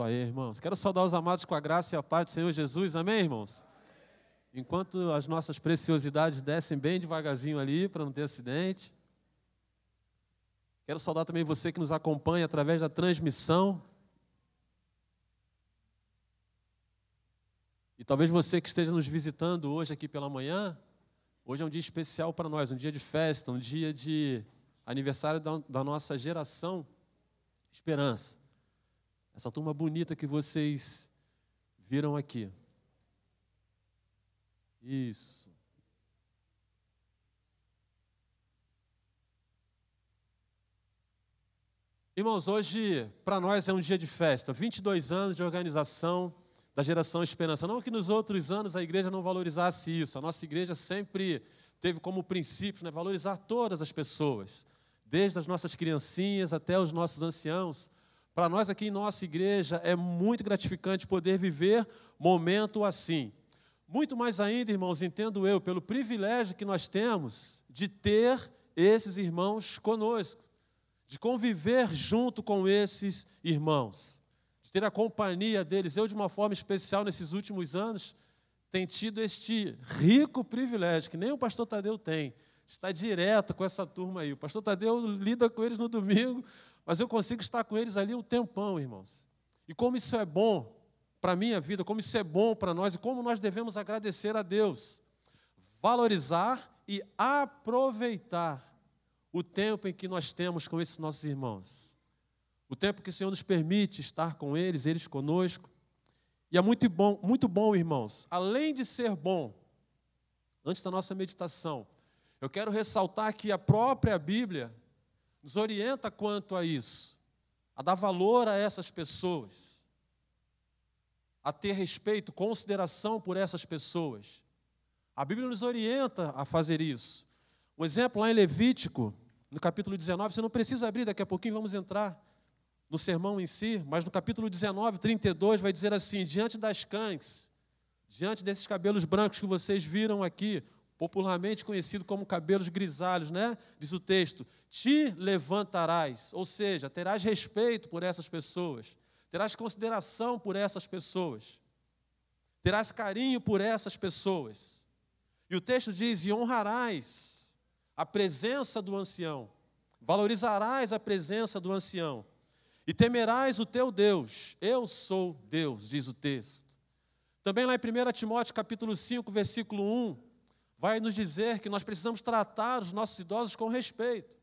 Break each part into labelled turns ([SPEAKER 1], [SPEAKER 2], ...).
[SPEAKER 1] Isso aí, irmãos. Quero saudar os amados com a graça e a paz do Senhor Jesus. Amém, irmãos? Enquanto as nossas preciosidades descem bem devagarzinho ali, para não ter acidente. Quero saudar também você que nos acompanha através da transmissão. E talvez você que esteja nos visitando hoje aqui pela manhã, hoje é um dia especial para nós, um dia de festa, um dia de aniversário da, da nossa geração Esperança. Essa turma bonita que vocês viram aqui. Isso. Irmãos, hoje para nós é um dia de festa, 22 anos de organização da geração Esperança. Não que nos outros anos a igreja não valorizasse isso, a nossa igreja sempre teve como princípio né, valorizar todas as pessoas, desde as nossas criancinhas até os nossos anciãos. Para nós aqui em nossa igreja é muito gratificante poder viver momento assim. Muito mais ainda, irmãos, entendo eu, pelo privilégio que nós temos de ter esses irmãos conosco, de conviver junto com esses irmãos de ter a companhia deles. Eu, de uma forma especial, nesses últimos anos, tenho tido este rico privilégio, que nem o pastor Tadeu tem, estar direto com essa turma aí. O pastor Tadeu lida com eles no domingo, mas eu consigo estar com eles ali um tempão, irmãos. E como isso é bom para a minha vida, como isso é bom para nós e como nós devemos agradecer a Deus. Valorizar e aproveitar o tempo em que nós temos com esses nossos irmãos o tempo que o Senhor nos permite estar com eles, eles conosco. E é muito bom, muito bom, irmãos. Além de ser bom, antes da nossa meditação, eu quero ressaltar que a própria Bíblia nos orienta quanto a isso, a dar valor a essas pessoas, a ter respeito, consideração por essas pessoas. A Bíblia nos orienta a fazer isso. Um exemplo lá em Levítico, no capítulo 19, você não precisa abrir, daqui a pouquinho vamos entrar no sermão em si, mas no capítulo 19, 32, vai dizer assim: diante das cães, diante desses cabelos brancos que vocês viram aqui, popularmente conhecido como cabelos grisalhos, né? Diz o texto: te levantarás, ou seja, terás respeito por essas pessoas, terás consideração por essas pessoas, terás carinho por essas pessoas. E o texto diz: e honrarás a presença do ancião, valorizarás a presença do ancião e temerás o teu Deus. Eu sou Deus, diz o texto. Também lá em 1 Timóteo capítulo 5, versículo 1, vai nos dizer que nós precisamos tratar os nossos idosos com respeito.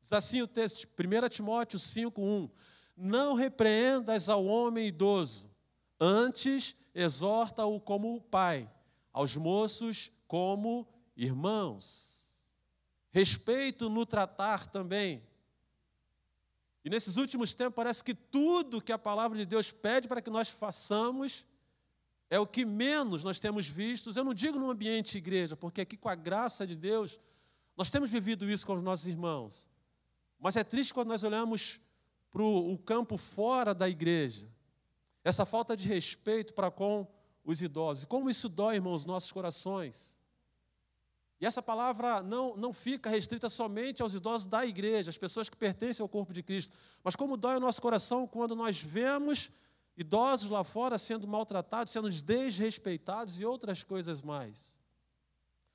[SPEAKER 1] Diz assim o texto, 1 Timóteo 5, 1. Não repreendas ao homem idoso, antes exorta-o como pai, aos moços como irmãos. Respeito no tratar também. E nesses últimos tempos parece que tudo que a palavra de Deus pede para que nós façamos é o que menos nós temos visto. Eu não digo no ambiente igreja, porque aqui com a graça de Deus nós temos vivido isso com os nossos irmãos. Mas é triste quando nós olhamos para o campo fora da igreja. Essa falta de respeito para com os idosos. E como isso dói, irmãos, nos nossos corações. E essa palavra não, não fica restrita somente aos idosos da igreja, às pessoas que pertencem ao corpo de Cristo. Mas como dói o nosso coração quando nós vemos idosos lá fora sendo maltratados, sendo desrespeitados e outras coisas mais.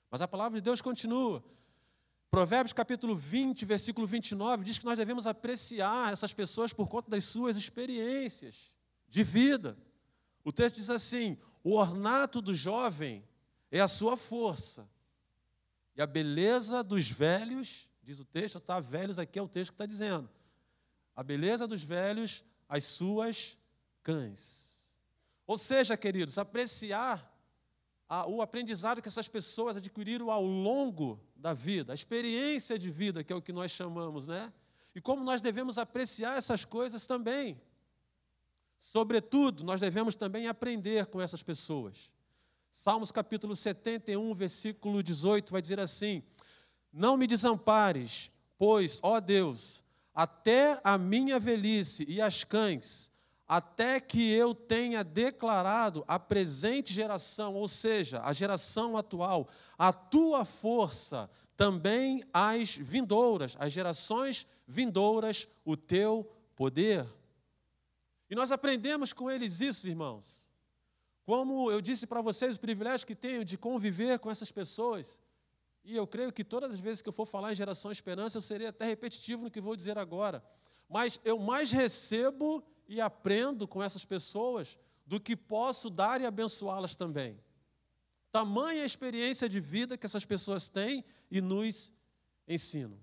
[SPEAKER 1] Mas a palavra de Deus continua. Provérbios capítulo 20, versículo 29, diz que nós devemos apreciar essas pessoas por conta das suas experiências de vida. O texto diz assim: o ornato do jovem é a sua força e a beleza dos velhos, diz o texto, está velhos aqui é o texto que está dizendo. A beleza dos velhos, as suas cães. Ou seja, queridos, apreciar a, o aprendizado que essas pessoas adquiriram ao longo da vida, a experiência de vida, que é o que nós chamamos, né? E como nós devemos apreciar essas coisas também. Sobretudo, nós devemos também aprender com essas pessoas. Salmos capítulo 71, versículo 18, vai dizer assim: Não me desampares, pois, ó Deus, até a minha velhice e as cães, até que eu tenha declarado a presente geração, ou seja, a geração atual, a tua força, também as vindouras, as gerações vindouras, o teu poder. E nós aprendemos com eles isso, irmãos. Como eu disse para vocês, o privilégio que tenho de conviver com essas pessoas. E eu creio que todas as vezes que eu for falar em geração esperança, eu serei até repetitivo no que vou dizer agora. Mas eu mais recebo e aprendo com essas pessoas do que posso dar e abençoá-las também. Tamanha experiência de vida que essas pessoas têm e nos ensinam.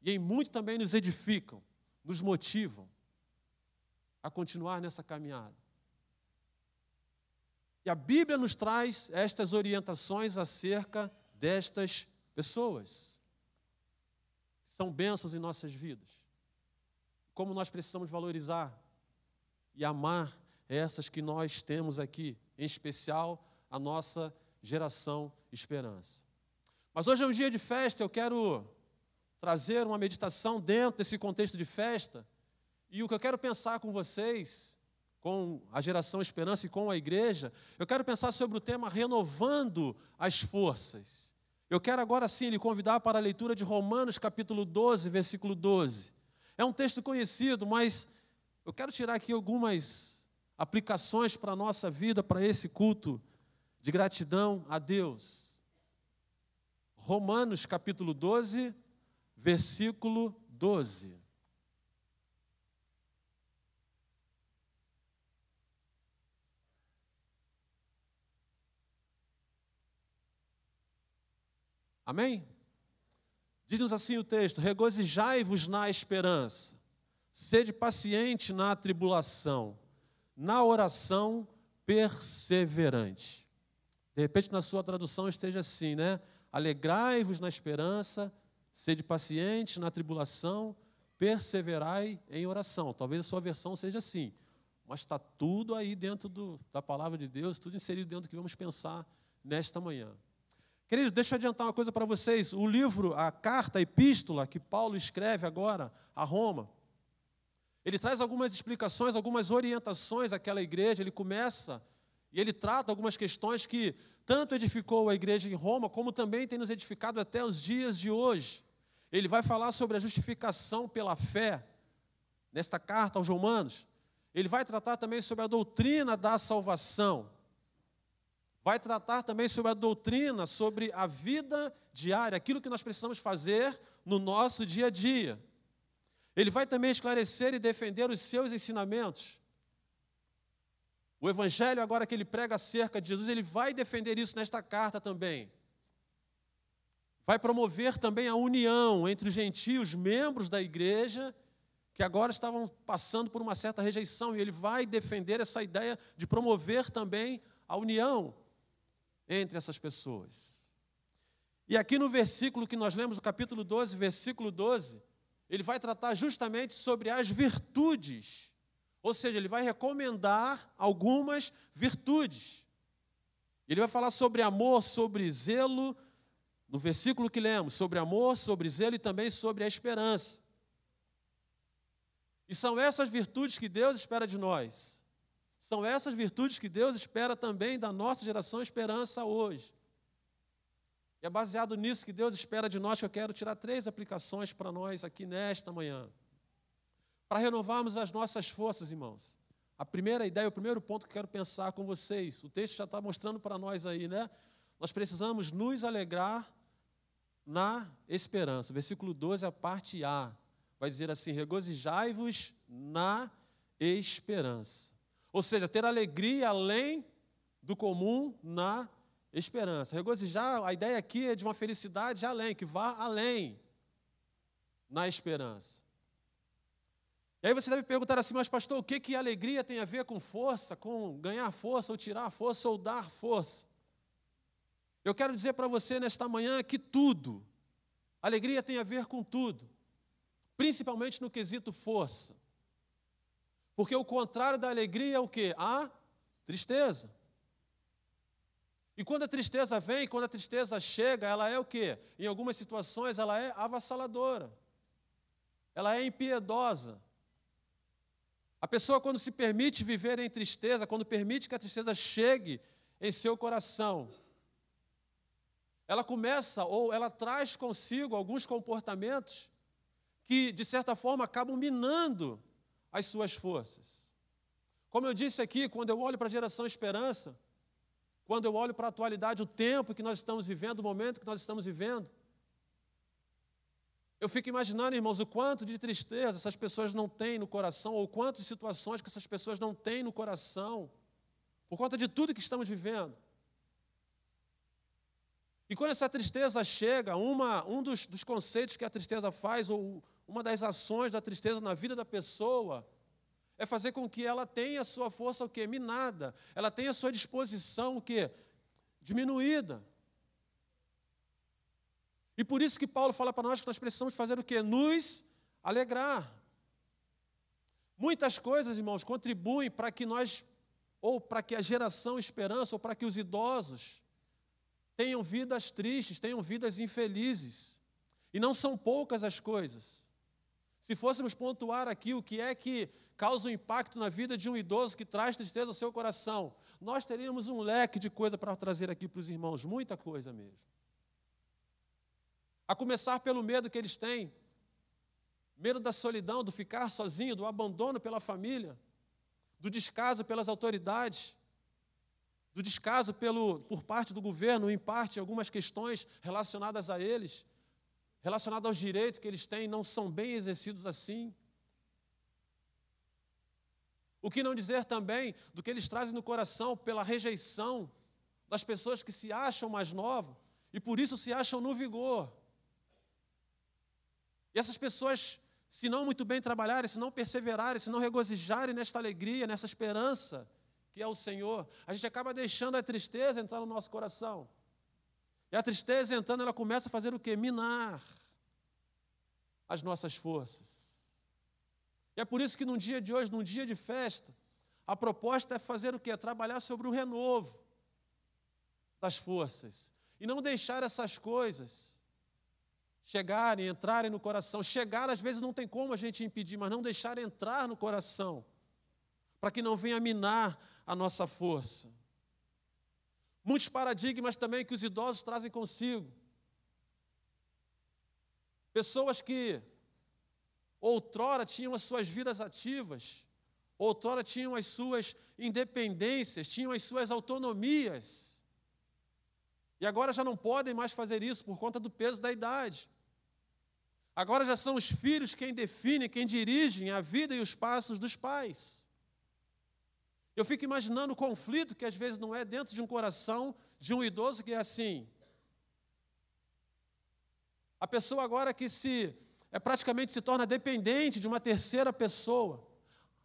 [SPEAKER 1] E em muito também nos edificam, nos motivam a continuar nessa caminhada. E a Bíblia nos traz estas orientações acerca destas pessoas. São bênçãos em nossas vidas. Como nós precisamos valorizar e amar essas que nós temos aqui, em especial a nossa geração esperança. Mas hoje é um dia de festa, eu quero trazer uma meditação dentro desse contexto de festa e o que eu quero pensar com vocês, com a geração Esperança e com a igreja, eu quero pensar sobre o tema renovando as forças. Eu quero agora sim lhe convidar para a leitura de Romanos capítulo 12, versículo 12. É um texto conhecido, mas eu quero tirar aqui algumas aplicações para a nossa vida, para esse culto de gratidão a Deus. Romanos capítulo 12, versículo 12. Amém? Diz-nos assim o texto: regozijai-vos na esperança, sede paciente na tribulação, na oração perseverante. De repente, na sua tradução esteja assim, né? Alegrai-vos na esperança, sede paciente na tribulação, perseverai em oração. Talvez a sua versão seja assim, mas está tudo aí dentro do, da palavra de Deus, tudo inserido dentro do que vamos pensar nesta manhã. Queridos, deixa eu adiantar uma coisa para vocês. O livro, a carta, a epístola que Paulo escreve agora a Roma, ele traz algumas explicações, algumas orientações àquela igreja. Ele começa e ele trata algumas questões que tanto edificou a igreja em Roma, como também tem nos edificado até os dias de hoje. Ele vai falar sobre a justificação pela fé, nesta carta aos Romanos. Ele vai tratar também sobre a doutrina da salvação vai tratar também sobre a doutrina, sobre a vida diária, aquilo que nós precisamos fazer no nosso dia a dia. Ele vai também esclarecer e defender os seus ensinamentos. O evangelho, agora que ele prega acerca de Jesus, ele vai defender isso nesta carta também. Vai promover também a união entre os gentios, membros da igreja, que agora estavam passando por uma certa rejeição, e ele vai defender essa ideia de promover também a união entre essas pessoas. E aqui no versículo que nós lemos, no capítulo 12, versículo 12, ele vai tratar justamente sobre as virtudes. Ou seja, ele vai recomendar algumas virtudes. Ele vai falar sobre amor, sobre zelo, no versículo que lemos, sobre amor, sobre zelo e também sobre a esperança. E são essas virtudes que Deus espera de nós. São essas virtudes que Deus espera também da nossa geração esperança hoje. E é baseado nisso que Deus espera de nós que eu quero tirar três aplicações para nós aqui nesta manhã. Para renovarmos as nossas forças, irmãos. A primeira ideia, o primeiro ponto que eu quero pensar com vocês, o texto já está mostrando para nós aí, né? Nós precisamos nos alegrar na esperança. Versículo 12, a parte A, vai dizer assim: regozijai-vos na esperança. Ou seja, ter alegria além do comum na esperança. Regozijar, a ideia aqui é de uma felicidade além, que vá além na esperança. E aí você deve perguntar assim, mas pastor, o que, que alegria tem a ver com força, com ganhar força, ou tirar força, ou dar força? Eu quero dizer para você nesta manhã que tudo, alegria tem a ver com tudo, principalmente no quesito força. Porque o contrário da alegria é o que? A tristeza. E quando a tristeza vem, quando a tristeza chega, ela é o que? Em algumas situações ela é avassaladora. Ela é impiedosa. A pessoa, quando se permite viver em tristeza, quando permite que a tristeza chegue em seu coração, ela começa ou ela traz consigo alguns comportamentos que, de certa forma, acabam minando as suas forças. Como eu disse aqui, quando eu olho para a geração esperança, quando eu olho para a atualidade, o tempo que nós estamos vivendo, o momento que nós estamos vivendo, eu fico imaginando, irmãos, o quanto de tristeza essas pessoas não têm no coração, ou quantas situações que essas pessoas não têm no coração, por conta de tudo que estamos vivendo. E quando essa tristeza chega, uma, um dos, dos conceitos que a tristeza faz, ou uma das ações da tristeza na vida da pessoa, é fazer com que ela tenha a sua força o quê? Minada. Ela tenha a sua disposição o quê? Diminuída. E por isso que Paulo fala para nós que nós precisamos fazer o quê? Nos alegrar. Muitas coisas, irmãos, contribuem para que nós, ou para que a geração esperança, ou para que os idosos tenham vidas tristes, tenham vidas infelizes. E não são poucas as coisas. Se fôssemos pontuar aqui o que é que causa um impacto na vida de um idoso que traz tristeza ao seu coração, nós teríamos um leque de coisa para trazer aqui para os irmãos, muita coisa mesmo. A começar pelo medo que eles têm, medo da solidão, do ficar sozinho, do abandono pela família, do descaso pelas autoridades, do descaso pelo, por parte do governo, em parte, algumas questões relacionadas a eles, relacionadas aos direitos que eles têm, não são bem exercidos assim. O que não dizer também do que eles trazem no coração pela rejeição das pessoas que se acham mais novas e por isso se acham no vigor. E essas pessoas, se não muito bem trabalharem, se não perseverarem, se não regozijarem nesta alegria, nessa esperança que é o Senhor, a gente acaba deixando a tristeza entrar no nosso coração. E a tristeza entrando, ela começa a fazer o quê? Minar as nossas forças. E é por isso que num dia de hoje, num dia de festa, a proposta é fazer o quê? Trabalhar sobre o renovo das forças. E não deixar essas coisas chegarem, entrarem no coração. Chegar, às vezes, não tem como a gente impedir, mas não deixar entrar no coração, para que não venha minar a nossa força. Muitos paradigmas também que os idosos trazem consigo. Pessoas que outrora tinham as suas vidas ativas, outrora tinham as suas independências, tinham as suas autonomias. E agora já não podem mais fazer isso por conta do peso da idade. Agora já são os filhos quem definem, quem dirigem a vida e os passos dos pais. Eu fico imaginando o conflito que às vezes não é dentro de um coração de um idoso que é assim. A pessoa agora que se é praticamente se torna dependente de uma terceira pessoa,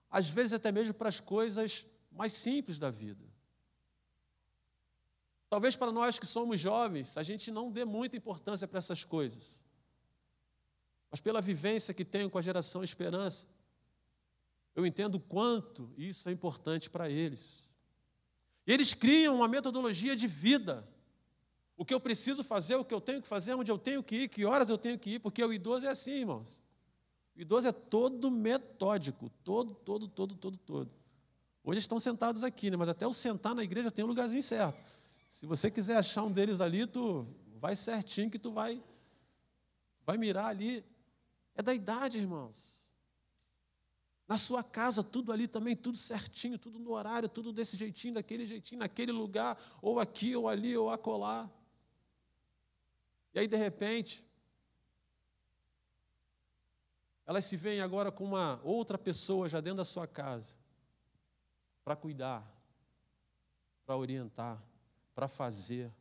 [SPEAKER 1] às vezes até mesmo para as coisas mais simples da vida. Talvez para nós que somos jovens, a gente não dê muita importância para essas coisas. Mas pela vivência que tenho com a geração Esperança, eu entendo quanto isso é importante para eles. Eles criam uma metodologia de vida o que eu preciso fazer, o que eu tenho que fazer, onde eu tenho que ir, que horas eu tenho que ir, porque o idoso é assim, irmãos. O idoso é todo metódico, todo, todo, todo, todo, todo. Hoje estão sentados aqui, né? mas até o sentar na igreja tem um lugarzinho certo. Se você quiser achar um deles ali, tu vai certinho que tu vai, vai mirar ali. É da idade, irmãos. Na sua casa, tudo ali também, tudo certinho, tudo no horário, tudo desse jeitinho, daquele jeitinho, naquele lugar, ou aqui, ou ali, ou acolá. E aí, de repente, elas se veem agora com uma outra pessoa já dentro da sua casa, para cuidar, para orientar, para fazer.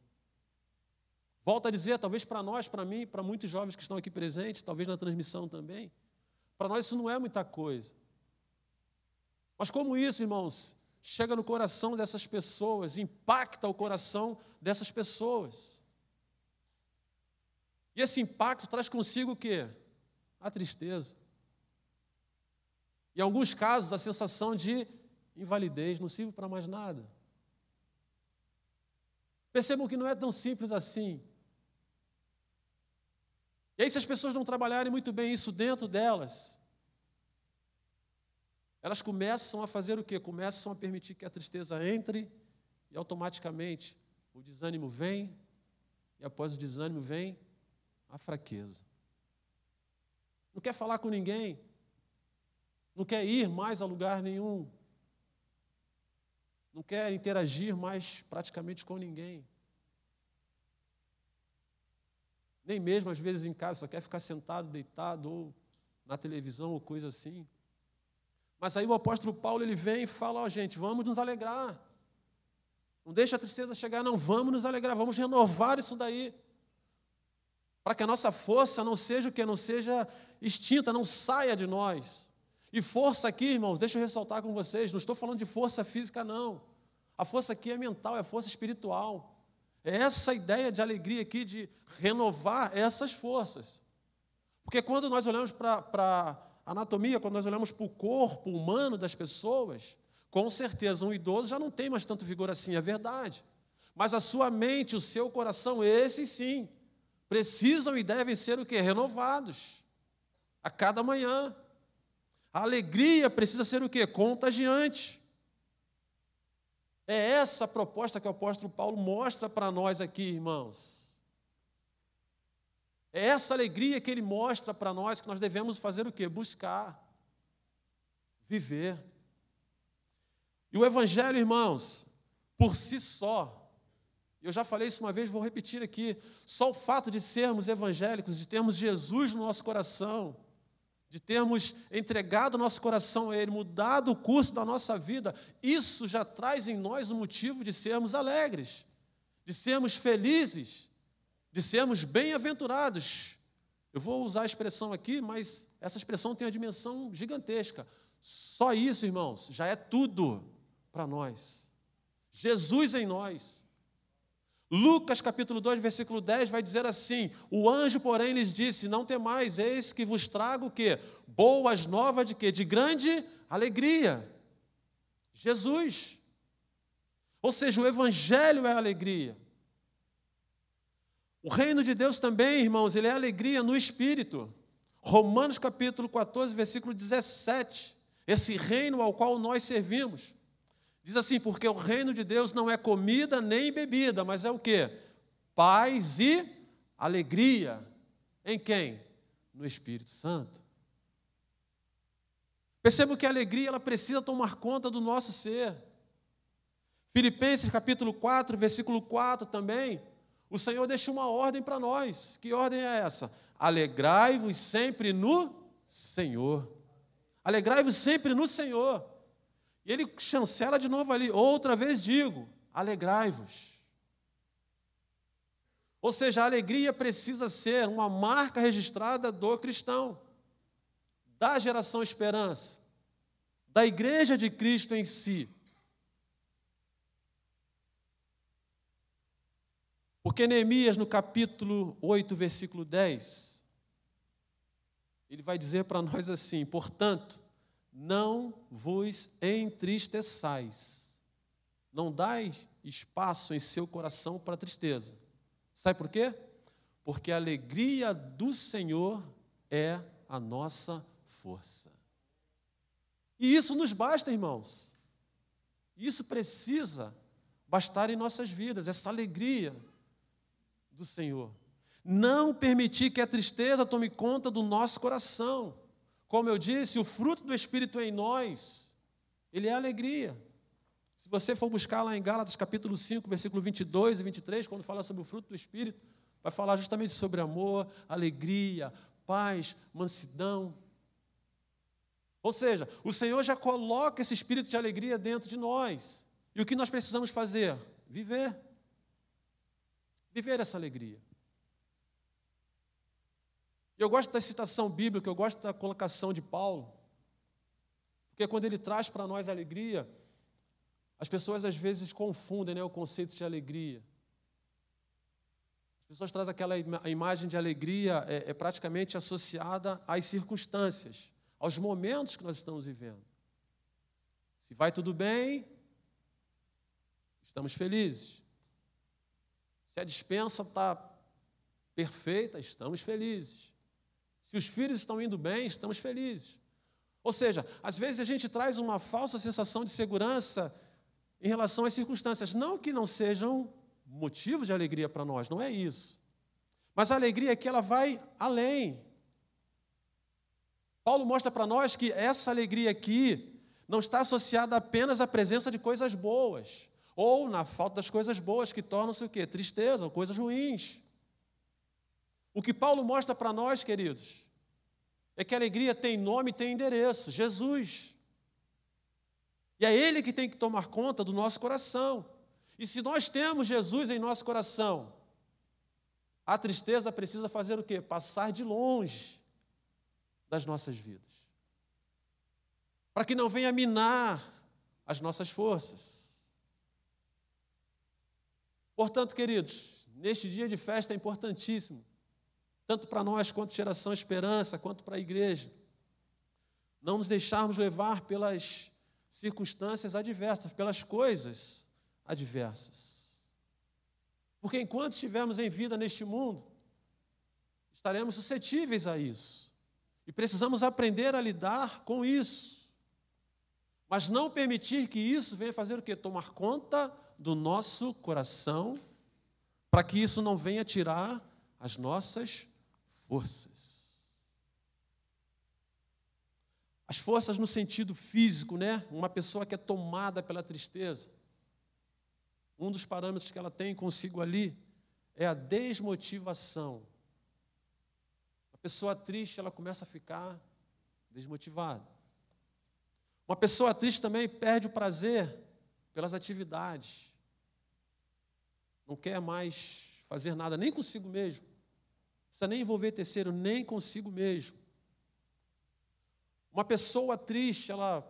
[SPEAKER 1] Volto a dizer, talvez para nós, para mim, para muitos jovens que estão aqui presentes, talvez na transmissão também, para nós isso não é muita coisa. Mas como isso, irmãos, chega no coração dessas pessoas, impacta o coração dessas pessoas. E esse impacto traz consigo o quê? A tristeza. Em alguns casos, a sensação de invalidez, não sirvo para mais nada. Percebam que não é tão simples assim. E aí, se as pessoas não trabalharem muito bem isso dentro delas, elas começam a fazer o quê? Começam a permitir que a tristeza entre e automaticamente o desânimo vem, e após o desânimo vem a fraqueza. Não quer falar com ninguém, não quer ir mais a lugar nenhum, não quer interagir mais praticamente com ninguém. Nem mesmo às vezes em casa, só quer ficar sentado, deitado ou na televisão ou coisa assim. Mas aí o apóstolo Paulo ele vem e fala: Ó, oh, gente, vamos nos alegrar. Não deixa a tristeza chegar, não. Vamos nos alegrar, vamos renovar isso daí. Para que a nossa força não seja o que? Não seja extinta, não saia de nós. E força aqui, irmãos, deixa eu ressaltar com vocês: não estou falando de força física, não. A força aqui é mental, é força espiritual. É essa ideia de alegria aqui, de renovar essas forças. Porque quando nós olhamos para anatomia, quando nós olhamos para o corpo humano das pessoas, com certeza um idoso já não tem mais tanto vigor assim, é verdade. Mas a sua mente, o seu coração, esses sim, precisam e devem ser o que? Renovados. A cada manhã. A alegria precisa ser o que? Contagiante. É essa a proposta que o apóstolo Paulo mostra para nós aqui, irmãos. É essa alegria que ele mostra para nós que nós devemos fazer o quê? Buscar, viver. E o Evangelho, irmãos, por si só, eu já falei isso uma vez, vou repetir aqui, só o fato de sermos evangélicos, de termos Jesus no nosso coração, de termos entregado nosso coração a Ele, mudado o curso da nossa vida, isso já traz em nós o motivo de sermos alegres, de sermos felizes, de sermos bem-aventurados. Eu vou usar a expressão aqui, mas essa expressão tem uma dimensão gigantesca. Só isso, irmãos, já é tudo para nós. Jesus em nós. Lucas capítulo 2, versículo 10 vai dizer assim: O anjo, porém, lhes disse: Não temais, eis que vos trago o quê? Boas novas de quê? De grande alegria. Jesus. Ou seja, o evangelho é alegria. O reino de Deus também, irmãos, ele é alegria no espírito. Romanos capítulo 14, versículo 17. Esse reino ao qual nós servimos. Diz assim: porque o reino de Deus não é comida nem bebida, mas é o que? Paz e alegria. Em quem? No Espírito Santo. Perceba que a alegria ela precisa tomar conta do nosso ser. Filipenses capítulo 4, versículo 4 também, o Senhor deixa uma ordem para nós. Que ordem é essa? Alegrai-vos sempre no Senhor. Alegrai-vos sempre no Senhor. E ele chancela de novo ali, outra vez digo: alegrai-vos. Ou seja, a alegria precisa ser uma marca registrada do cristão, da geração esperança, da igreja de Cristo em si. Porque Neemias, no capítulo 8, versículo 10, ele vai dizer para nós assim: portanto, não vos entristeçais. Não dai espaço em seu coração para tristeza. Sabe por quê? Porque a alegria do Senhor é a nossa força. E isso nos basta, irmãos. Isso precisa bastar em nossas vidas, essa alegria do Senhor. Não permitir que a tristeza tome conta do nosso coração. Como eu disse, o fruto do Espírito em nós, ele é alegria. Se você for buscar lá em Gálatas capítulo 5, versículo 22 e 23, quando fala sobre o fruto do Espírito, vai falar justamente sobre amor, alegria, paz, mansidão. Ou seja, o Senhor já coloca esse espírito de alegria dentro de nós. E o que nós precisamos fazer? Viver. Viver essa alegria. Eu gosto da citação bíblica, eu gosto da colocação de Paulo, porque quando ele traz para nós alegria, as pessoas às vezes confundem né, o conceito de alegria. As pessoas trazem aquela imagem de alegria é, é praticamente associada às circunstâncias, aos momentos que nós estamos vivendo. Se vai tudo bem, estamos felizes. Se a dispensa está perfeita, estamos felizes. Se os filhos estão indo bem, estamos felizes. Ou seja, às vezes a gente traz uma falsa sensação de segurança em relação às circunstâncias. Não que não sejam motivo de alegria para nós, não é isso. Mas a alegria é que ela vai além. Paulo mostra para nós que essa alegria aqui não está associada apenas à presença de coisas boas, ou na falta das coisas boas que tornam-se o quê? Tristeza ou coisas ruins. O que Paulo mostra para nós, queridos, é que a alegria tem nome e tem endereço, Jesus. E é Ele que tem que tomar conta do nosso coração. E se nós temos Jesus em nosso coração, a tristeza precisa fazer o quê? Passar de longe das nossas vidas. Para que não venha minar as nossas forças. Portanto, queridos, neste dia de festa é importantíssimo, tanto para nós quanto geração esperança, quanto para a igreja, não nos deixarmos levar pelas circunstâncias adversas, pelas coisas adversas. Porque enquanto estivermos em vida neste mundo, estaremos suscetíveis a isso. E precisamos aprender a lidar com isso. Mas não permitir que isso venha fazer o quê? Tomar conta do nosso coração, para que isso não venha tirar as nossas forças. As forças no sentido físico, né? Uma pessoa que é tomada pela tristeza. Um dos parâmetros que ela tem consigo ali é a desmotivação. A pessoa triste, ela começa a ficar desmotivada. Uma pessoa triste também perde o prazer pelas atividades. Não quer mais fazer nada, nem consigo mesmo. Precisa nem envolver terceiro, nem consigo mesmo. Uma pessoa triste, ela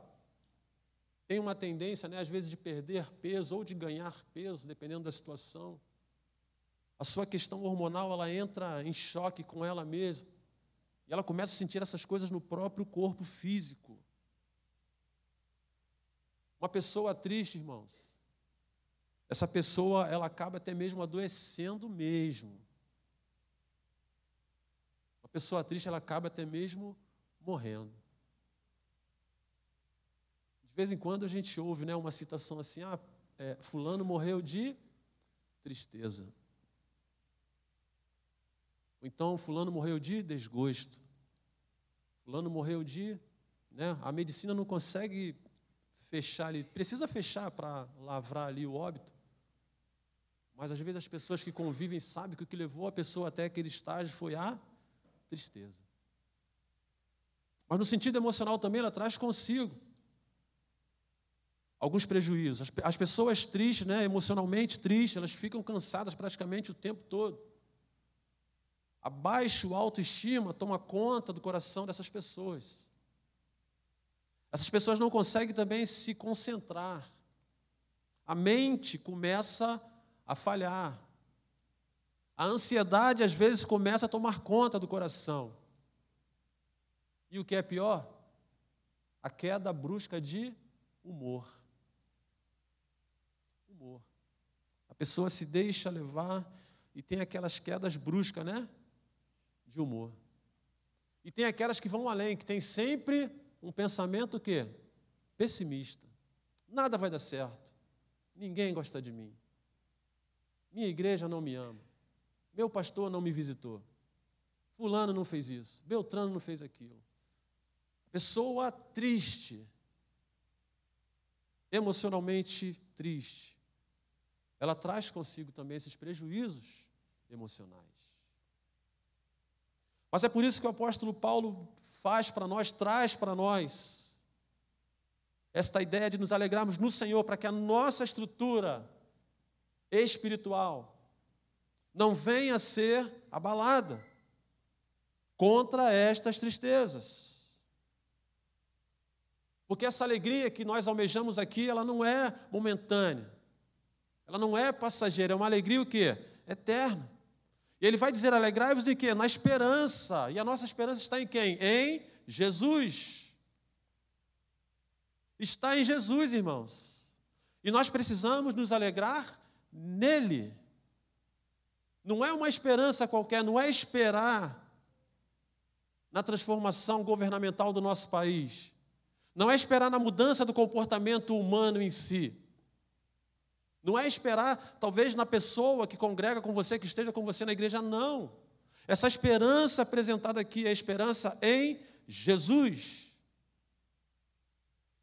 [SPEAKER 1] tem uma tendência, né, às vezes, de perder peso ou de ganhar peso, dependendo da situação. A sua questão hormonal, ela entra em choque com ela mesma. E ela começa a sentir essas coisas no próprio corpo físico. Uma pessoa triste, irmãos, essa pessoa, ela acaba até mesmo adoecendo mesmo. Pessoa triste, ela acaba até mesmo morrendo. De vez em quando a gente ouve né, uma citação assim: ah, é, Fulano morreu de tristeza. Ou então, Fulano morreu de desgosto. Fulano morreu de. Né, a medicina não consegue fechar ali, precisa fechar para lavrar ali o óbito. Mas às vezes as pessoas que convivem sabem que o que levou a pessoa até aquele estágio foi a tristeza. Mas no sentido emocional também ela traz consigo alguns prejuízos. As, as pessoas tristes, né, emocionalmente tristes, elas ficam cansadas praticamente o tempo todo. A baixa autoestima toma conta do coração dessas pessoas. Essas pessoas não conseguem também se concentrar. A mente começa a falhar. A ansiedade, às vezes, começa a tomar conta do coração. E o que é pior? A queda brusca de humor humor. A pessoa se deixa levar e tem aquelas quedas bruscas, né? De humor. E tem aquelas que vão além, que tem sempre um pensamento que pessimista. Nada vai dar certo. Ninguém gosta de mim. Minha igreja não me ama. Meu pastor não me visitou. Fulano não fez isso. Beltrano não fez aquilo. Pessoa triste, emocionalmente triste, ela traz consigo também esses prejuízos emocionais. Mas é por isso que o apóstolo Paulo faz para nós, traz para nós, esta ideia de nos alegrarmos no Senhor, para que a nossa estrutura espiritual não venha ser abalada contra estas tristezas. Porque essa alegria que nós almejamos aqui, ela não é momentânea. Ela não é passageira, é uma alegria o quê? Eterna. E ele vai dizer: alegrai-vos de quê? Na esperança. E a nossa esperança está em quem? Em Jesus. Está em Jesus, irmãos. E nós precisamos nos alegrar nele. Não é uma esperança qualquer, não é esperar na transformação governamental do nosso país. Não é esperar na mudança do comportamento humano em si. Não é esperar, talvez, na pessoa que congrega com você, que esteja com você na igreja, não. Essa esperança apresentada aqui é a esperança em Jesus.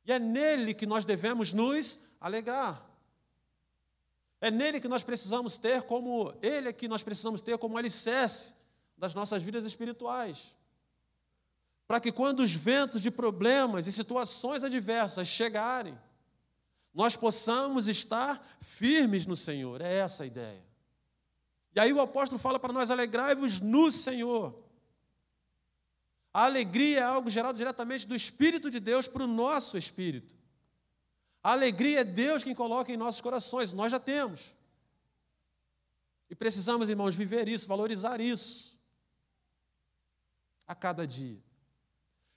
[SPEAKER 1] E é nele que nós devemos nos alegrar. É nele que nós precisamos ter como, ele é que nós precisamos ter como alicerce das nossas vidas espirituais. Para que quando os ventos de problemas e situações adversas chegarem, nós possamos estar firmes no Senhor. É essa a ideia. E aí o apóstolo fala para nós: alegrai-vos no Senhor. A alegria é algo gerado diretamente do Espírito de Deus para o nosso espírito. A alegria é Deus quem coloca em nossos corações, nós já temos. E precisamos, irmãos, viver isso, valorizar isso a cada dia.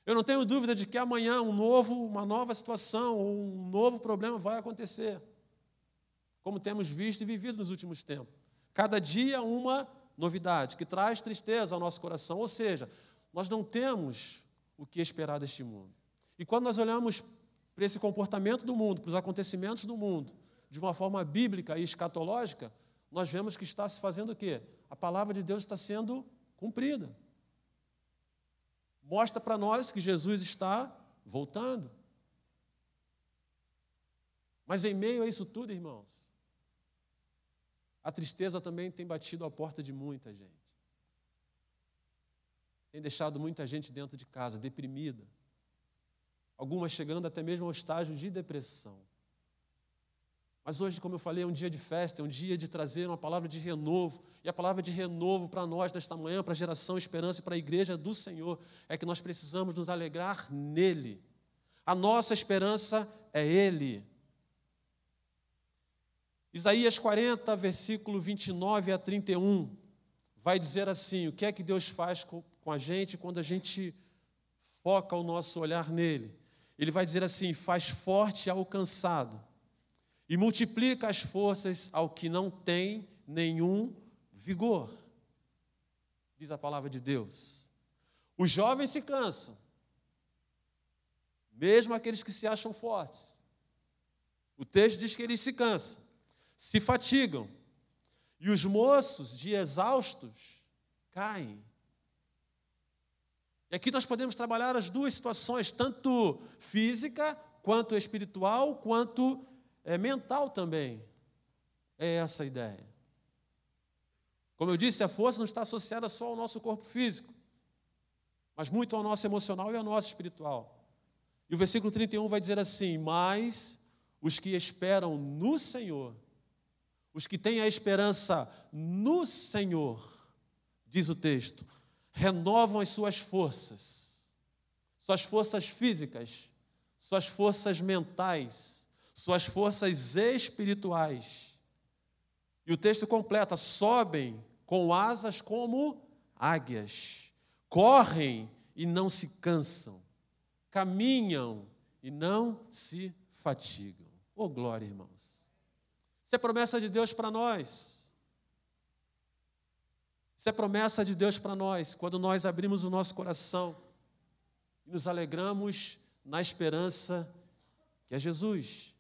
[SPEAKER 1] Eu não tenho dúvida de que amanhã um novo, uma nova situação, um novo problema vai acontecer. Como temos visto e vivido nos últimos tempos. Cada dia uma novidade que traz tristeza ao nosso coração. Ou seja, nós não temos o que esperar deste mundo. E quando nós olhamos para esse comportamento do mundo, para os acontecimentos do mundo, de uma forma bíblica e escatológica, nós vemos que está se fazendo o quê? A palavra de Deus está sendo cumprida. Mostra para nós que Jesus está voltando. Mas em meio a isso tudo, irmãos, a tristeza também tem batido a porta de muita gente. Tem deixado muita gente dentro de casa, deprimida algumas chegando até mesmo ao estágio de depressão. Mas hoje, como eu falei, é um dia de festa, é um dia de trazer uma palavra de renovo. E a palavra de renovo para nós nesta manhã, para a geração Esperança e para a igreja do Senhor, é que nós precisamos nos alegrar nele. A nossa esperança é Ele. Isaías 40, versículo 29 a 31, vai dizer assim: o que é que Deus faz com a gente quando a gente foca o nosso olhar nele? Ele vai dizer assim: faz forte ao cansado e multiplica as forças ao que não tem nenhum vigor. Diz a palavra de Deus. Os jovens se cansam, mesmo aqueles que se acham fortes. O texto diz que eles se cansam, se fatigam, e os moços de exaustos caem. E aqui nós podemos trabalhar as duas situações, tanto física, quanto espiritual, quanto é, mental também. É essa a ideia. Como eu disse, a força não está associada só ao nosso corpo físico, mas muito ao nosso emocional e ao nosso espiritual. E o versículo 31 vai dizer assim: Mas os que esperam no Senhor, os que têm a esperança no Senhor, diz o texto, renovam as suas forças, suas forças físicas, suas forças mentais, suas forças espirituais. E o texto completa: sobem com asas como águias, correm e não se cansam, caminham e não se fatigam. Oh, glória, irmãos. Isso é promessa de Deus para nós. Isso é promessa de Deus para nós, quando nós abrimos o nosso coração e nos alegramos na esperança que é Jesus,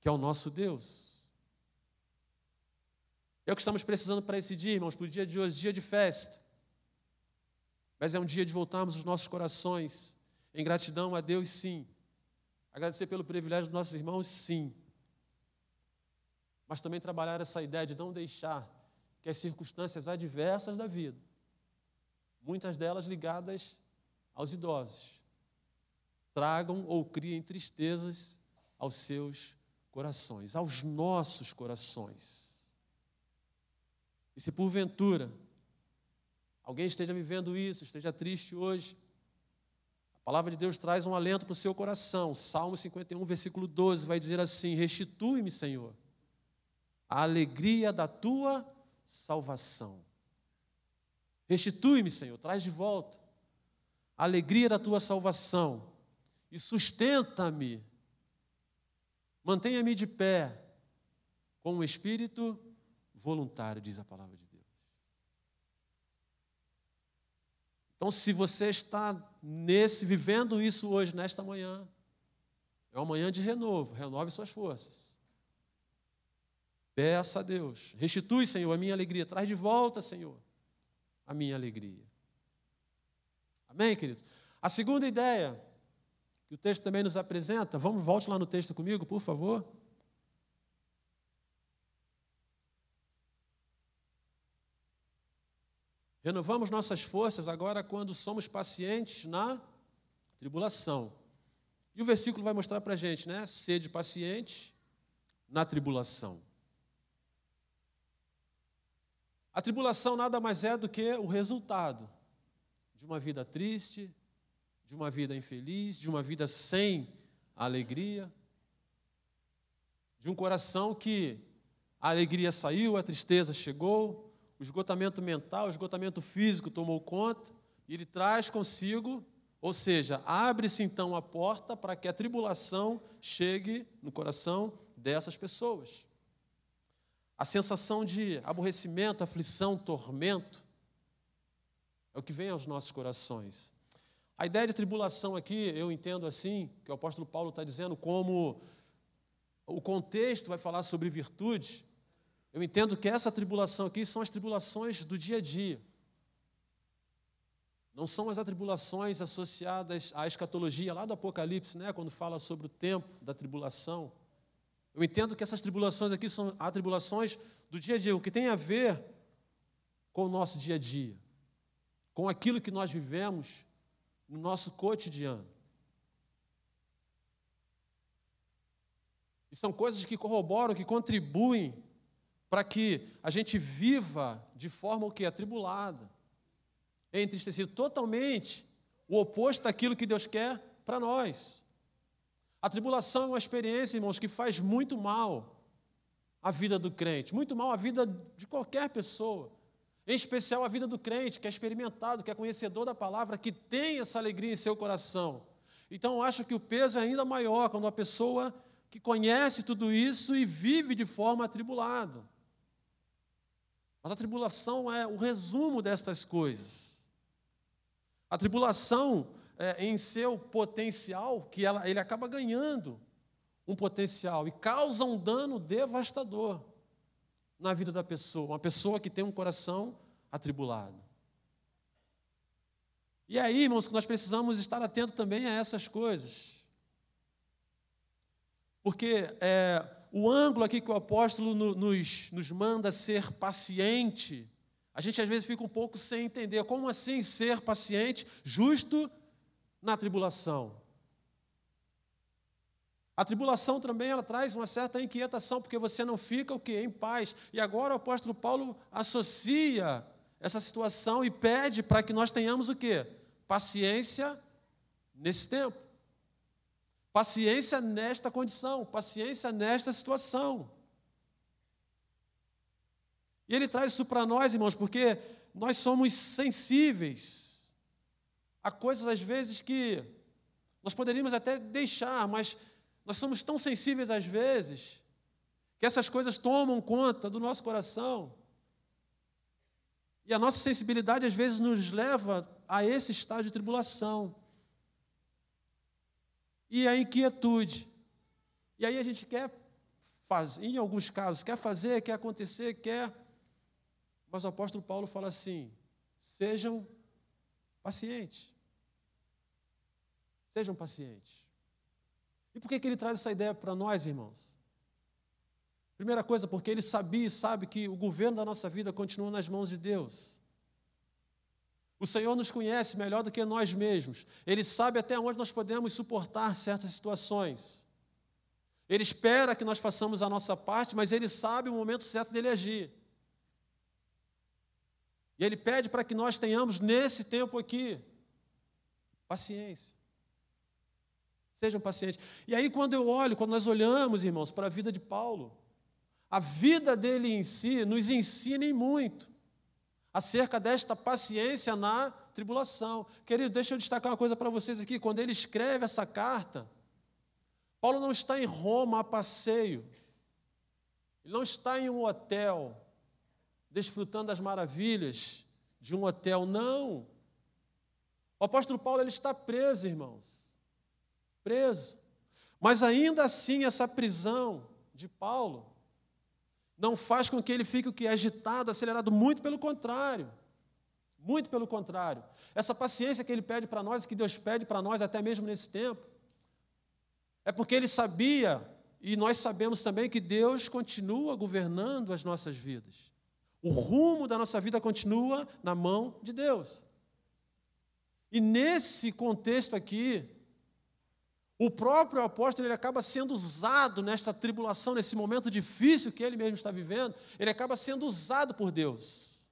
[SPEAKER 1] que é o nosso Deus. É o que estamos precisando para esse dia, irmãos, para o dia de hoje, dia de festa. Mas é um dia de voltarmos os nossos corações em gratidão a Deus, sim. Agradecer pelo privilégio dos nossos irmãos, sim. Mas também trabalhar essa ideia de não deixar que as circunstâncias adversas da vida, muitas delas ligadas aos idosos, tragam ou criem tristezas aos seus corações, aos nossos corações. E se porventura alguém esteja vivendo isso, esteja triste hoje, a palavra de Deus traz um alento para o seu coração. Salmo 51, versículo 12 vai dizer assim: Restitui-me, Senhor, a alegria da tua salvação. Restitui-me, Senhor, traz de volta a alegria da tua salvação e sustenta-me, mantenha-me de pé com um espírito voluntário, diz a palavra de Deus. Então, se você está nesse, vivendo isso hoje, nesta manhã, é uma manhã de renovo, renove suas forças. Peça a Deus, restitui, Senhor, a minha alegria, traz de volta, Senhor, a minha alegria. Amém, queridos? A segunda ideia que o texto também nos apresenta. Vamos, volte lá no texto comigo, por favor. Renovamos nossas forças agora quando somos pacientes na tribulação. E o versículo vai mostrar para a gente, né? Sede paciente na tribulação. A tribulação nada mais é do que o resultado de uma vida triste, de uma vida infeliz, de uma vida sem alegria, de um coração que a alegria saiu, a tristeza chegou, o esgotamento mental, o esgotamento físico tomou conta, e ele traz consigo, ou seja, abre-se então a porta para que a tribulação chegue no coração dessas pessoas. A sensação de aborrecimento, aflição, tormento é o que vem aos nossos corações. A ideia de tribulação aqui, eu entendo assim, que o apóstolo Paulo está dizendo, como o contexto vai falar sobre virtude, eu entendo que essa tribulação aqui são as tribulações do dia a dia. Não são as atribulações associadas à escatologia lá do Apocalipse, né, quando fala sobre o tempo da tribulação. Eu entendo que essas tribulações aqui são atribulações do dia a dia, o que tem a ver com o nosso dia a dia, com aquilo que nós vivemos no nosso cotidiano. E são coisas que corroboram, que contribuem para que a gente viva de forma o que? Atribulada, entristecido, totalmente o oposto daquilo que Deus quer para nós. A tribulação é uma experiência, irmãos, que faz muito mal à vida do crente, muito mal à vida de qualquer pessoa, em especial a vida do crente, que é experimentado, que é conhecedor da palavra, que tem essa alegria em seu coração. Então, eu acho que o peso é ainda maior quando a pessoa que conhece tudo isso e vive de forma atribulada. Mas a tribulação é o resumo destas coisas. A tribulação é, em seu potencial, que ela, ele acaba ganhando um potencial e causa um dano devastador na vida da pessoa, uma pessoa que tem um coração atribulado. E aí, irmãos, que nós precisamos estar atentos também a essas coisas. Porque é, o ângulo aqui que o apóstolo nos, nos manda ser paciente, a gente às vezes fica um pouco sem entender. Como assim ser paciente, justo na tribulação. A tribulação também ela traz uma certa inquietação, porque você não fica o que em paz. E agora o apóstolo Paulo associa essa situação e pede para que nós tenhamos o que? Paciência nesse tempo. Paciência nesta condição, paciência nesta situação. E ele traz isso para nós, irmãos, porque nós somos sensíveis Há coisas, às vezes, que nós poderíamos até deixar, mas nós somos tão sensíveis, às vezes, que essas coisas tomam conta do nosso coração. E a nossa sensibilidade, às vezes, nos leva a esse estado de tribulação. E a inquietude. E aí a gente quer fazer, em alguns casos, quer fazer, quer acontecer, quer. Mas o apóstolo Paulo fala assim: sejam pacientes. Sejam pacientes. E por que, que ele traz essa ideia para nós, irmãos? Primeira coisa, porque ele sabia e sabe que o governo da nossa vida continua nas mãos de Deus. O Senhor nos conhece melhor do que nós mesmos. Ele sabe até onde nós podemos suportar certas situações. Ele espera que nós façamos a nossa parte, mas ele sabe o momento certo dele agir. E ele pede para que nós tenhamos nesse tempo aqui paciência. Sejam pacientes. E aí, quando eu olho, quando nós olhamos, irmãos, para a vida de Paulo, a vida dele em si nos ensina muito acerca desta paciência na tribulação. Querido, deixa eu destacar uma coisa para vocês aqui. Quando ele escreve essa carta, Paulo não está em Roma a passeio, ele não está em um hotel, desfrutando das maravilhas de um hotel, não. O apóstolo Paulo ele está preso, irmãos preso. Mas ainda assim, essa prisão de Paulo não faz com que ele fique o que agitado, acelerado, muito pelo contrário. Muito pelo contrário. Essa paciência que ele pede para nós, que Deus pede para nós até mesmo nesse tempo, É porque ele sabia, e nós sabemos também, que Deus continua governando as nossas vidas. O rumo da nossa vida continua na mão de Deus. E nesse contexto aqui, o próprio apóstolo ele acaba sendo usado nesta tribulação, nesse momento difícil que ele mesmo está vivendo, ele acaba sendo usado por Deus.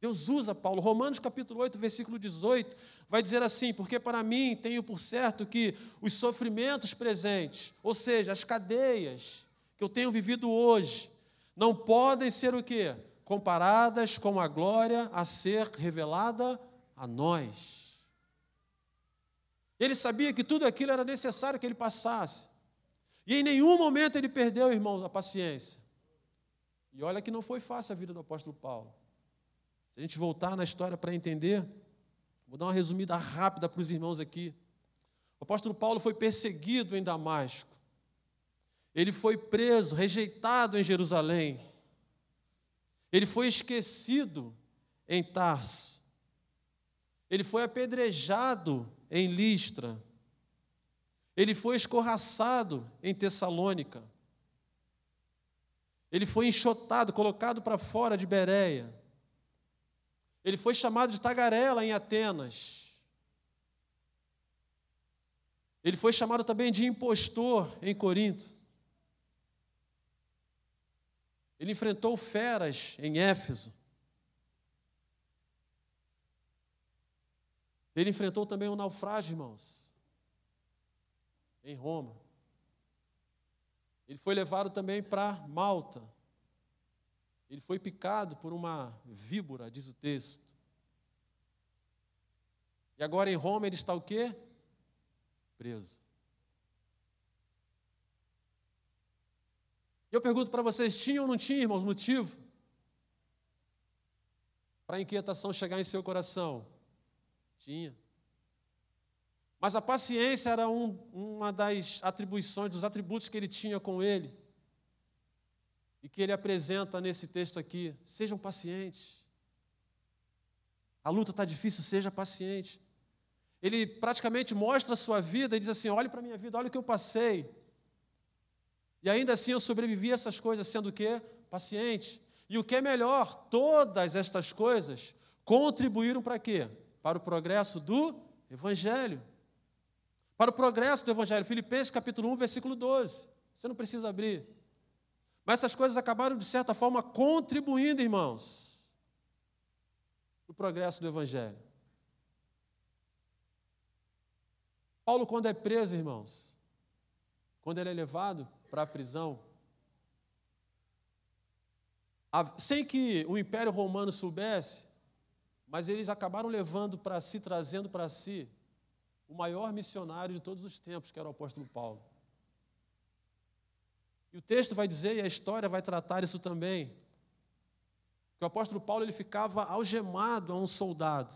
[SPEAKER 1] Deus usa Paulo. Romanos capítulo 8, versículo 18, vai dizer assim: Porque para mim tenho por certo que os sofrimentos presentes, ou seja, as cadeias que eu tenho vivido hoje, não podem ser o quê? Comparadas com a glória a ser revelada a nós. Ele sabia que tudo aquilo era necessário que ele passasse. E em nenhum momento ele perdeu, irmãos, a paciência. E olha que não foi fácil a vida do apóstolo Paulo. Se a gente voltar na história para entender, vou dar uma resumida rápida para os irmãos aqui. O apóstolo Paulo foi perseguido em Damasco. Ele foi preso, rejeitado em Jerusalém. Ele foi esquecido em Tarso. Ele foi apedrejado em Listra. Ele foi escorraçado em Tessalônica. Ele foi enxotado, colocado para fora de Bereia. Ele foi chamado de tagarela em Atenas. Ele foi chamado também de impostor em Corinto. Ele enfrentou feras em Éfeso. Ele enfrentou também um naufrágio, irmãos, em Roma. Ele foi levado também para Malta. Ele foi picado por uma víbora, diz o texto. E agora em Roma ele está o quê? Preso. Eu pergunto para vocês: tinha ou não tinha, irmãos, motivo para a inquietação chegar em seu coração? Tinha. Mas a paciência era um, uma das atribuições, dos atributos que ele tinha com ele. E que ele apresenta nesse texto aqui. Sejam pacientes. A luta está difícil, seja paciente. Ele praticamente mostra a sua vida e diz assim: olhe para a minha vida, olha o que eu passei. E ainda assim eu sobrevivi a essas coisas, sendo o quê? Paciente. E o que é melhor, todas estas coisas contribuíram para quê? para o progresso do Evangelho. Para o progresso do Evangelho. Filipenses capítulo 1, versículo 12. Você não precisa abrir. Mas essas coisas acabaram, de certa forma, contribuindo, irmãos, para o progresso do Evangelho. Paulo, quando é preso, irmãos, quando ele é levado para a prisão, sem que o Império Romano soubesse, mas eles acabaram levando para si, trazendo para si, o maior missionário de todos os tempos, que era o apóstolo Paulo. E o texto vai dizer, e a história vai tratar isso também, que o apóstolo Paulo ele ficava algemado a um soldado.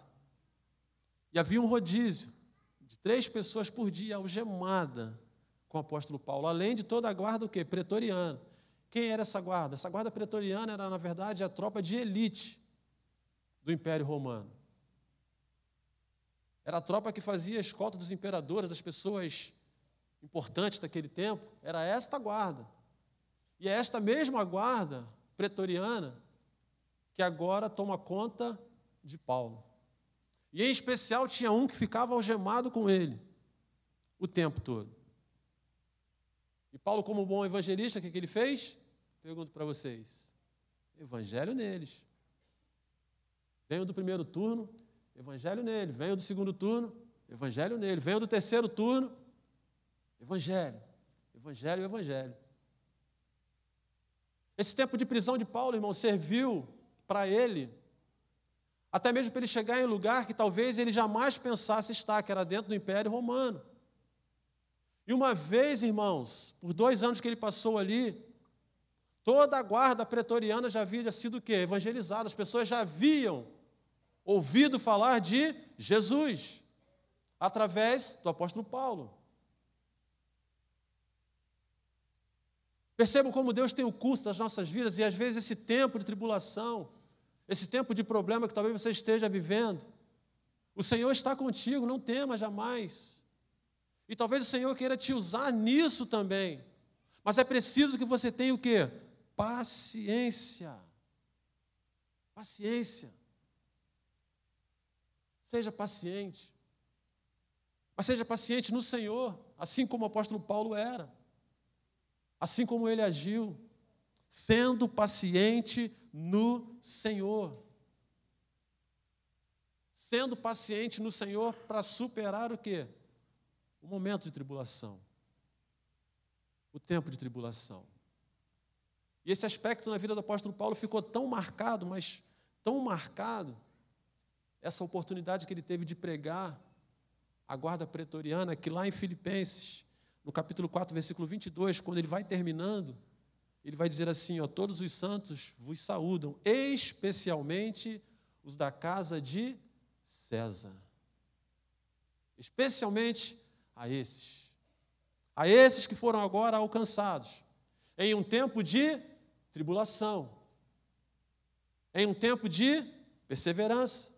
[SPEAKER 1] E havia um rodízio de três pessoas por dia algemada com o apóstolo Paulo, além de toda a guarda o quê? Pretoriana. Quem era essa guarda? Essa guarda pretoriana era, na verdade, a tropa de elite do Império Romano. Era a tropa que fazia a escolta dos imperadores, das pessoas importantes daquele tempo. Era esta guarda. E é esta mesma guarda pretoriana que agora toma conta de Paulo. E em especial tinha um que ficava algemado com ele o tempo todo. E Paulo, como bom evangelista, o que, que ele fez? Pergunto para vocês: evangelho neles. Venho do primeiro turno, evangelho nele. Venho do segundo turno, evangelho nele. Venho do terceiro turno, evangelho. Evangelho, evangelho. Esse tempo de prisão de Paulo, irmão, serviu para ele, até mesmo para ele chegar em um lugar que talvez ele jamais pensasse estar, que era dentro do Império Romano. E uma vez, irmãos, por dois anos que ele passou ali, toda a guarda pretoriana já havia sido o quê? Evangelizada, as pessoas já viam ouvido falar de Jesus, através do apóstolo Paulo. Percebam como Deus tem o custo das nossas vidas e às vezes esse tempo de tribulação, esse tempo de problema que talvez você esteja vivendo, o Senhor está contigo, não tema jamais. E talvez o Senhor queira te usar nisso também. Mas é preciso que você tenha o quê? Paciência. Paciência. Seja paciente. Mas seja paciente no Senhor, assim como o apóstolo Paulo era. Assim como ele agiu, sendo paciente no Senhor. Sendo paciente no Senhor para superar o quê? O momento de tribulação. O tempo de tribulação. E esse aspecto na vida do apóstolo Paulo ficou tão marcado, mas tão marcado, essa oportunidade que ele teve de pregar a guarda pretoriana, que lá em Filipenses, no capítulo 4, versículo 22, quando ele vai terminando, ele vai dizer assim: ó, Todos os santos vos saúdam, especialmente os da casa de César. Especialmente a esses. A esses que foram agora alcançados em um tempo de tribulação, em um tempo de perseverança,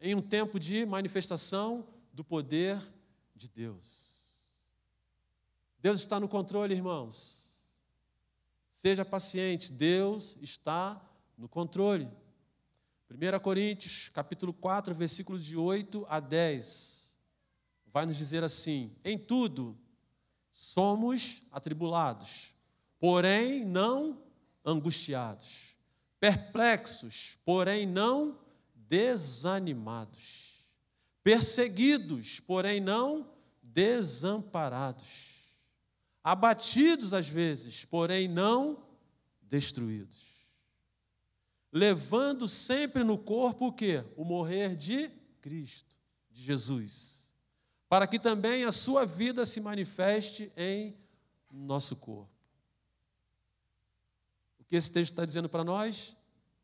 [SPEAKER 1] em um tempo de manifestação do poder de Deus. Deus está no controle, irmãos. Seja paciente, Deus está no controle. 1 Coríntios, capítulo 4, versículos de 8 a 10, vai nos dizer assim: Em tudo somos atribulados, porém não angustiados, perplexos, porém não desanimados, perseguidos, porém não desamparados, abatidos às vezes, porém não destruídos. Levando sempre no corpo o que? O morrer de Cristo, de Jesus, para que também a sua vida se manifeste em nosso corpo. O que esse texto está dizendo para nós?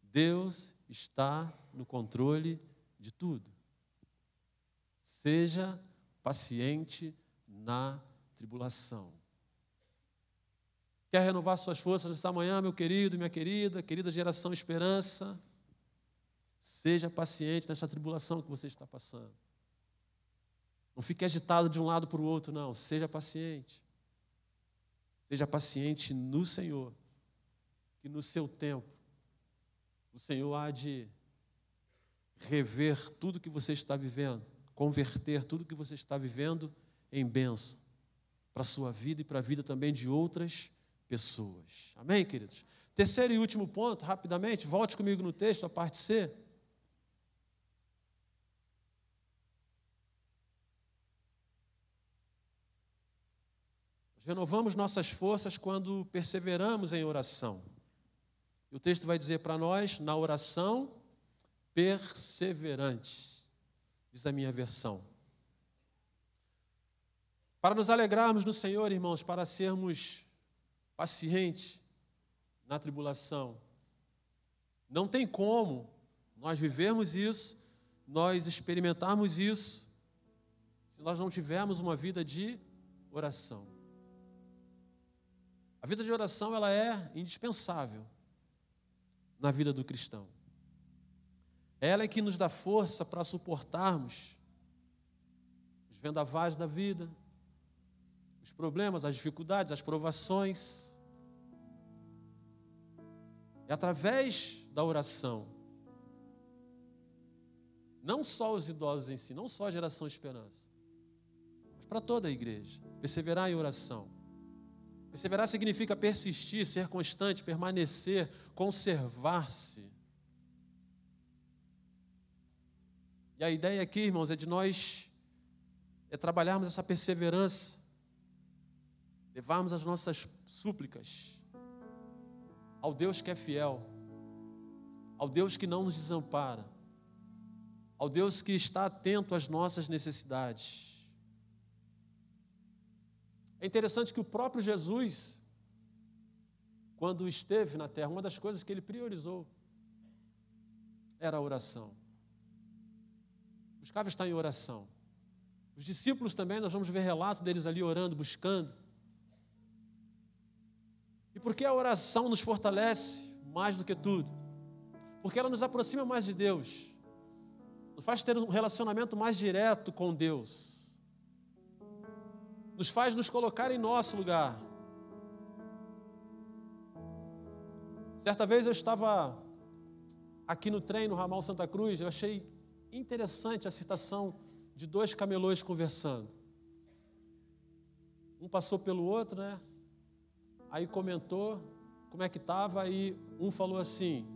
[SPEAKER 1] Deus está no controle de tudo. Seja paciente na tribulação. Quer renovar suas forças nesta manhã, meu querido, minha querida, querida geração esperança? Seja paciente nesta tribulação que você está passando. Não fique agitado de um lado para o outro, não. Seja paciente. Seja paciente no Senhor, que no seu tempo o Senhor há de rever tudo que você está vivendo, converter tudo que você está vivendo em bênção para a sua vida e para a vida também de outras pessoas. Amém, queridos? Terceiro e último ponto, rapidamente, volte comigo no texto, a parte C. Renovamos nossas forças quando perseveramos em oração. E o texto vai dizer para nós, na oração, perseverantes, diz a minha versão. Para nos alegrarmos no Senhor, irmãos, para sermos pacientes na tribulação, não tem como nós vivermos isso, nós experimentarmos isso, se nós não tivermos uma vida de oração. A vida de oração ela é indispensável na vida do cristão. Ela é que nos dá força para suportarmos os vendavais da vida, os problemas, as dificuldades, as provações. É através da oração. Não só os idosos em si, não só a geração esperança, mas para toda a igreja. Perseverar em oração. Perseverar significa persistir, ser constante, permanecer, conservar-se. E a ideia aqui, irmãos, é de nós é trabalharmos essa perseverança, levarmos as nossas súplicas ao Deus que é fiel, ao Deus que não nos desampara, ao Deus que está atento às nossas necessidades. É interessante que o próprio Jesus, quando esteve na terra, uma das coisas que ele priorizou era a oração buscava estar em oração. Os discípulos também, nós vamos ver relato deles ali orando, buscando. E por que a oração nos fortalece mais do que tudo? Porque ela nos aproxima mais de Deus. nos faz ter um relacionamento mais direto com Deus, nos faz nos colocar em nosso lugar. Certa vez eu estava aqui no trem, no ramal Santa Cruz, eu achei interessante a citação de dois camelôs conversando. Um passou pelo outro, né? Aí comentou como é que estava, e um falou assim: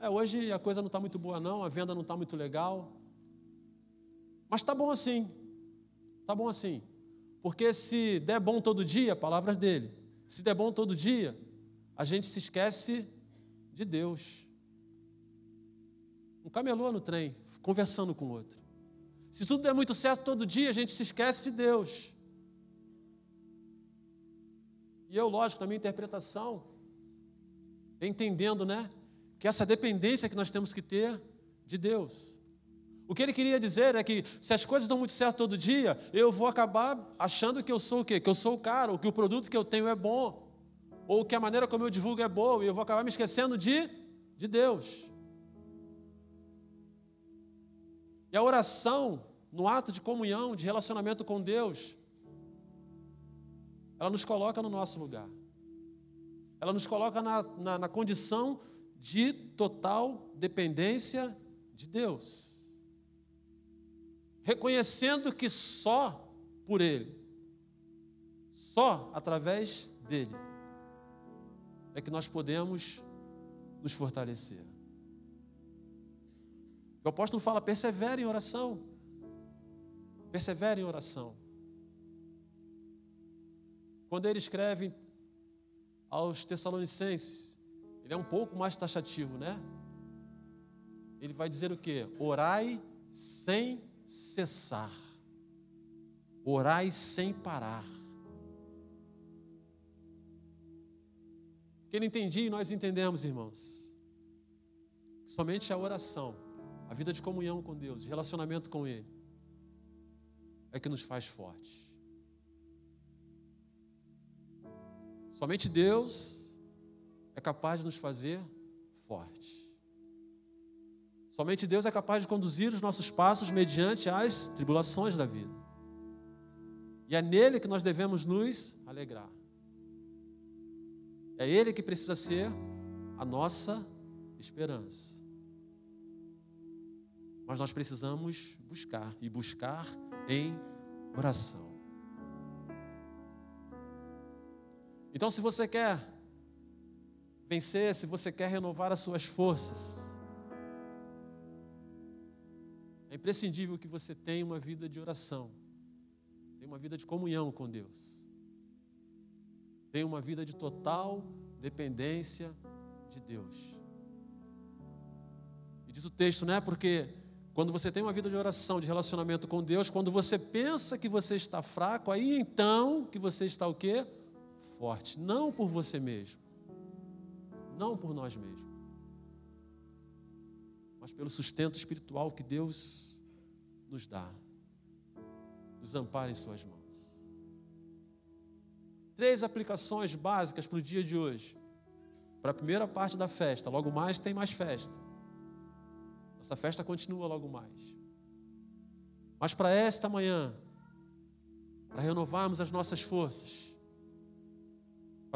[SPEAKER 1] É, hoje a coisa não está muito boa, não, a venda não está muito legal. Mas está bom assim. Está bom assim. Porque se der bom todo dia, palavras dele, se der bom todo dia, a gente se esquece de Deus. Um camelô no trem, conversando com o outro. Se tudo der muito certo todo dia, a gente se esquece de Deus. E eu, lógico, na minha interpretação, entendendo, né, que essa dependência que nós temos que ter de Deus. O que ele queria dizer é que se as coisas dão muito certo todo dia, eu vou acabar achando que eu sou o quê? Que eu sou o ou que o produto que eu tenho é bom, ou que a maneira como eu divulgo é boa, e eu vou acabar me esquecendo de, de Deus. E a oração, no ato de comunhão, de relacionamento com Deus, ela nos coloca no nosso lugar. Ela nos coloca na, na, na condição de total dependência de Deus. Reconhecendo que só por Ele, só através dele, é que nós podemos nos fortalecer. O apóstolo fala: persevere em oração. Persevere em oração. Quando ele escreve aos Tessalonicenses, ele é um pouco mais taxativo, né? Ele vai dizer o quê? Orai sem cessar. Orai sem parar. Quem não entendia, nós entendemos, irmãos. Somente a oração a vida de comunhão com Deus, de relacionamento com Ele, é que nos faz fortes. Somente Deus é capaz de nos fazer fortes. Somente Deus é capaz de conduzir os nossos passos mediante as tribulações da vida. E é nele que nós devemos nos alegrar. É Ele que precisa ser a nossa esperança. Mas nós precisamos buscar e buscar em oração. Então, se você quer vencer, se você quer renovar as suas forças, é imprescindível que você tenha uma vida de oração, tenha uma vida de comunhão com Deus, tenha uma vida de total dependência de Deus. E diz o texto, né? Porque quando você tem uma vida de oração, de relacionamento com Deus, quando você pensa que você está fraco, aí então que você está o quê? Forte. Não por você mesmo. Não por nós mesmos. Mas pelo sustento espiritual que Deus nos dá. Nos ampara em suas mãos. Três aplicações básicas para o dia de hoje. Para a primeira parte da festa. Logo mais tem mais festa. Essa festa continua logo mais. Mas para esta manhã, para renovarmos as nossas forças,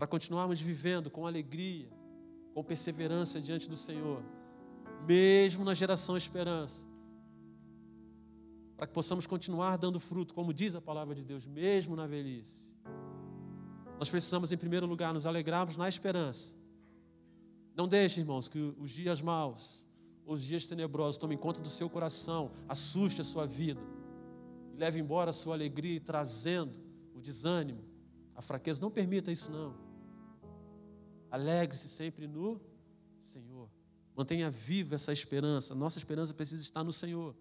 [SPEAKER 1] para continuarmos vivendo com alegria, com perseverança diante do Senhor, mesmo na geração esperança, para que possamos continuar dando fruto, como diz a palavra de Deus, mesmo na velhice. Nós precisamos, em primeiro lugar, nos alegrarmos na esperança. Não deixe, irmãos, que os dias maus, os dias tenebrosos tomem conta do seu coração, assuste a sua vida e leve embora a sua alegria, trazendo o desânimo, a fraqueza. Não permita isso, não. Alegre-se sempre no Senhor. Mantenha viva essa esperança. Nossa esperança precisa estar no Senhor.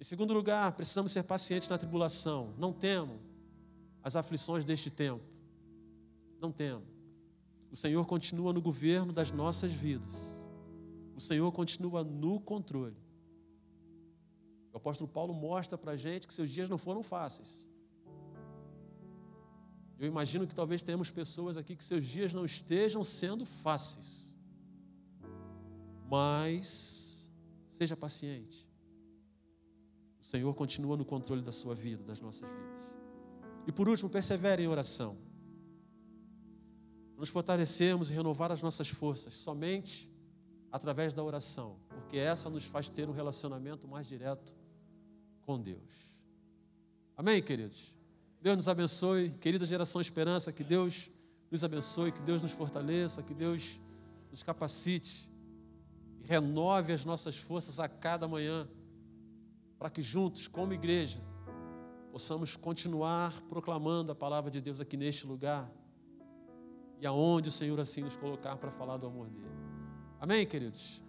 [SPEAKER 1] Em segundo lugar, precisamos ser pacientes na tribulação. Não temo as aflições deste tempo. Não temo. O Senhor continua no governo das nossas vidas o Senhor continua no controle. O apóstolo Paulo mostra para a gente que seus dias não foram fáceis. Eu imagino que talvez tenhamos pessoas aqui que seus dias não estejam sendo fáceis. Mas seja paciente. Senhor continua no controle da sua vida, das nossas vidas. E por último, persevere em oração. Nos fortalecemos e renovar as nossas forças somente através da oração, porque essa nos faz ter um relacionamento mais direto com Deus. Amém, queridos? Deus nos abençoe, querida geração Esperança, que Deus nos abençoe, que Deus nos fortaleça, que Deus nos capacite e renove as nossas forças a cada manhã, para que juntos, como igreja, possamos continuar proclamando a palavra de Deus aqui neste lugar e aonde o Senhor assim nos colocar para falar do amor dele. Amém, queridos?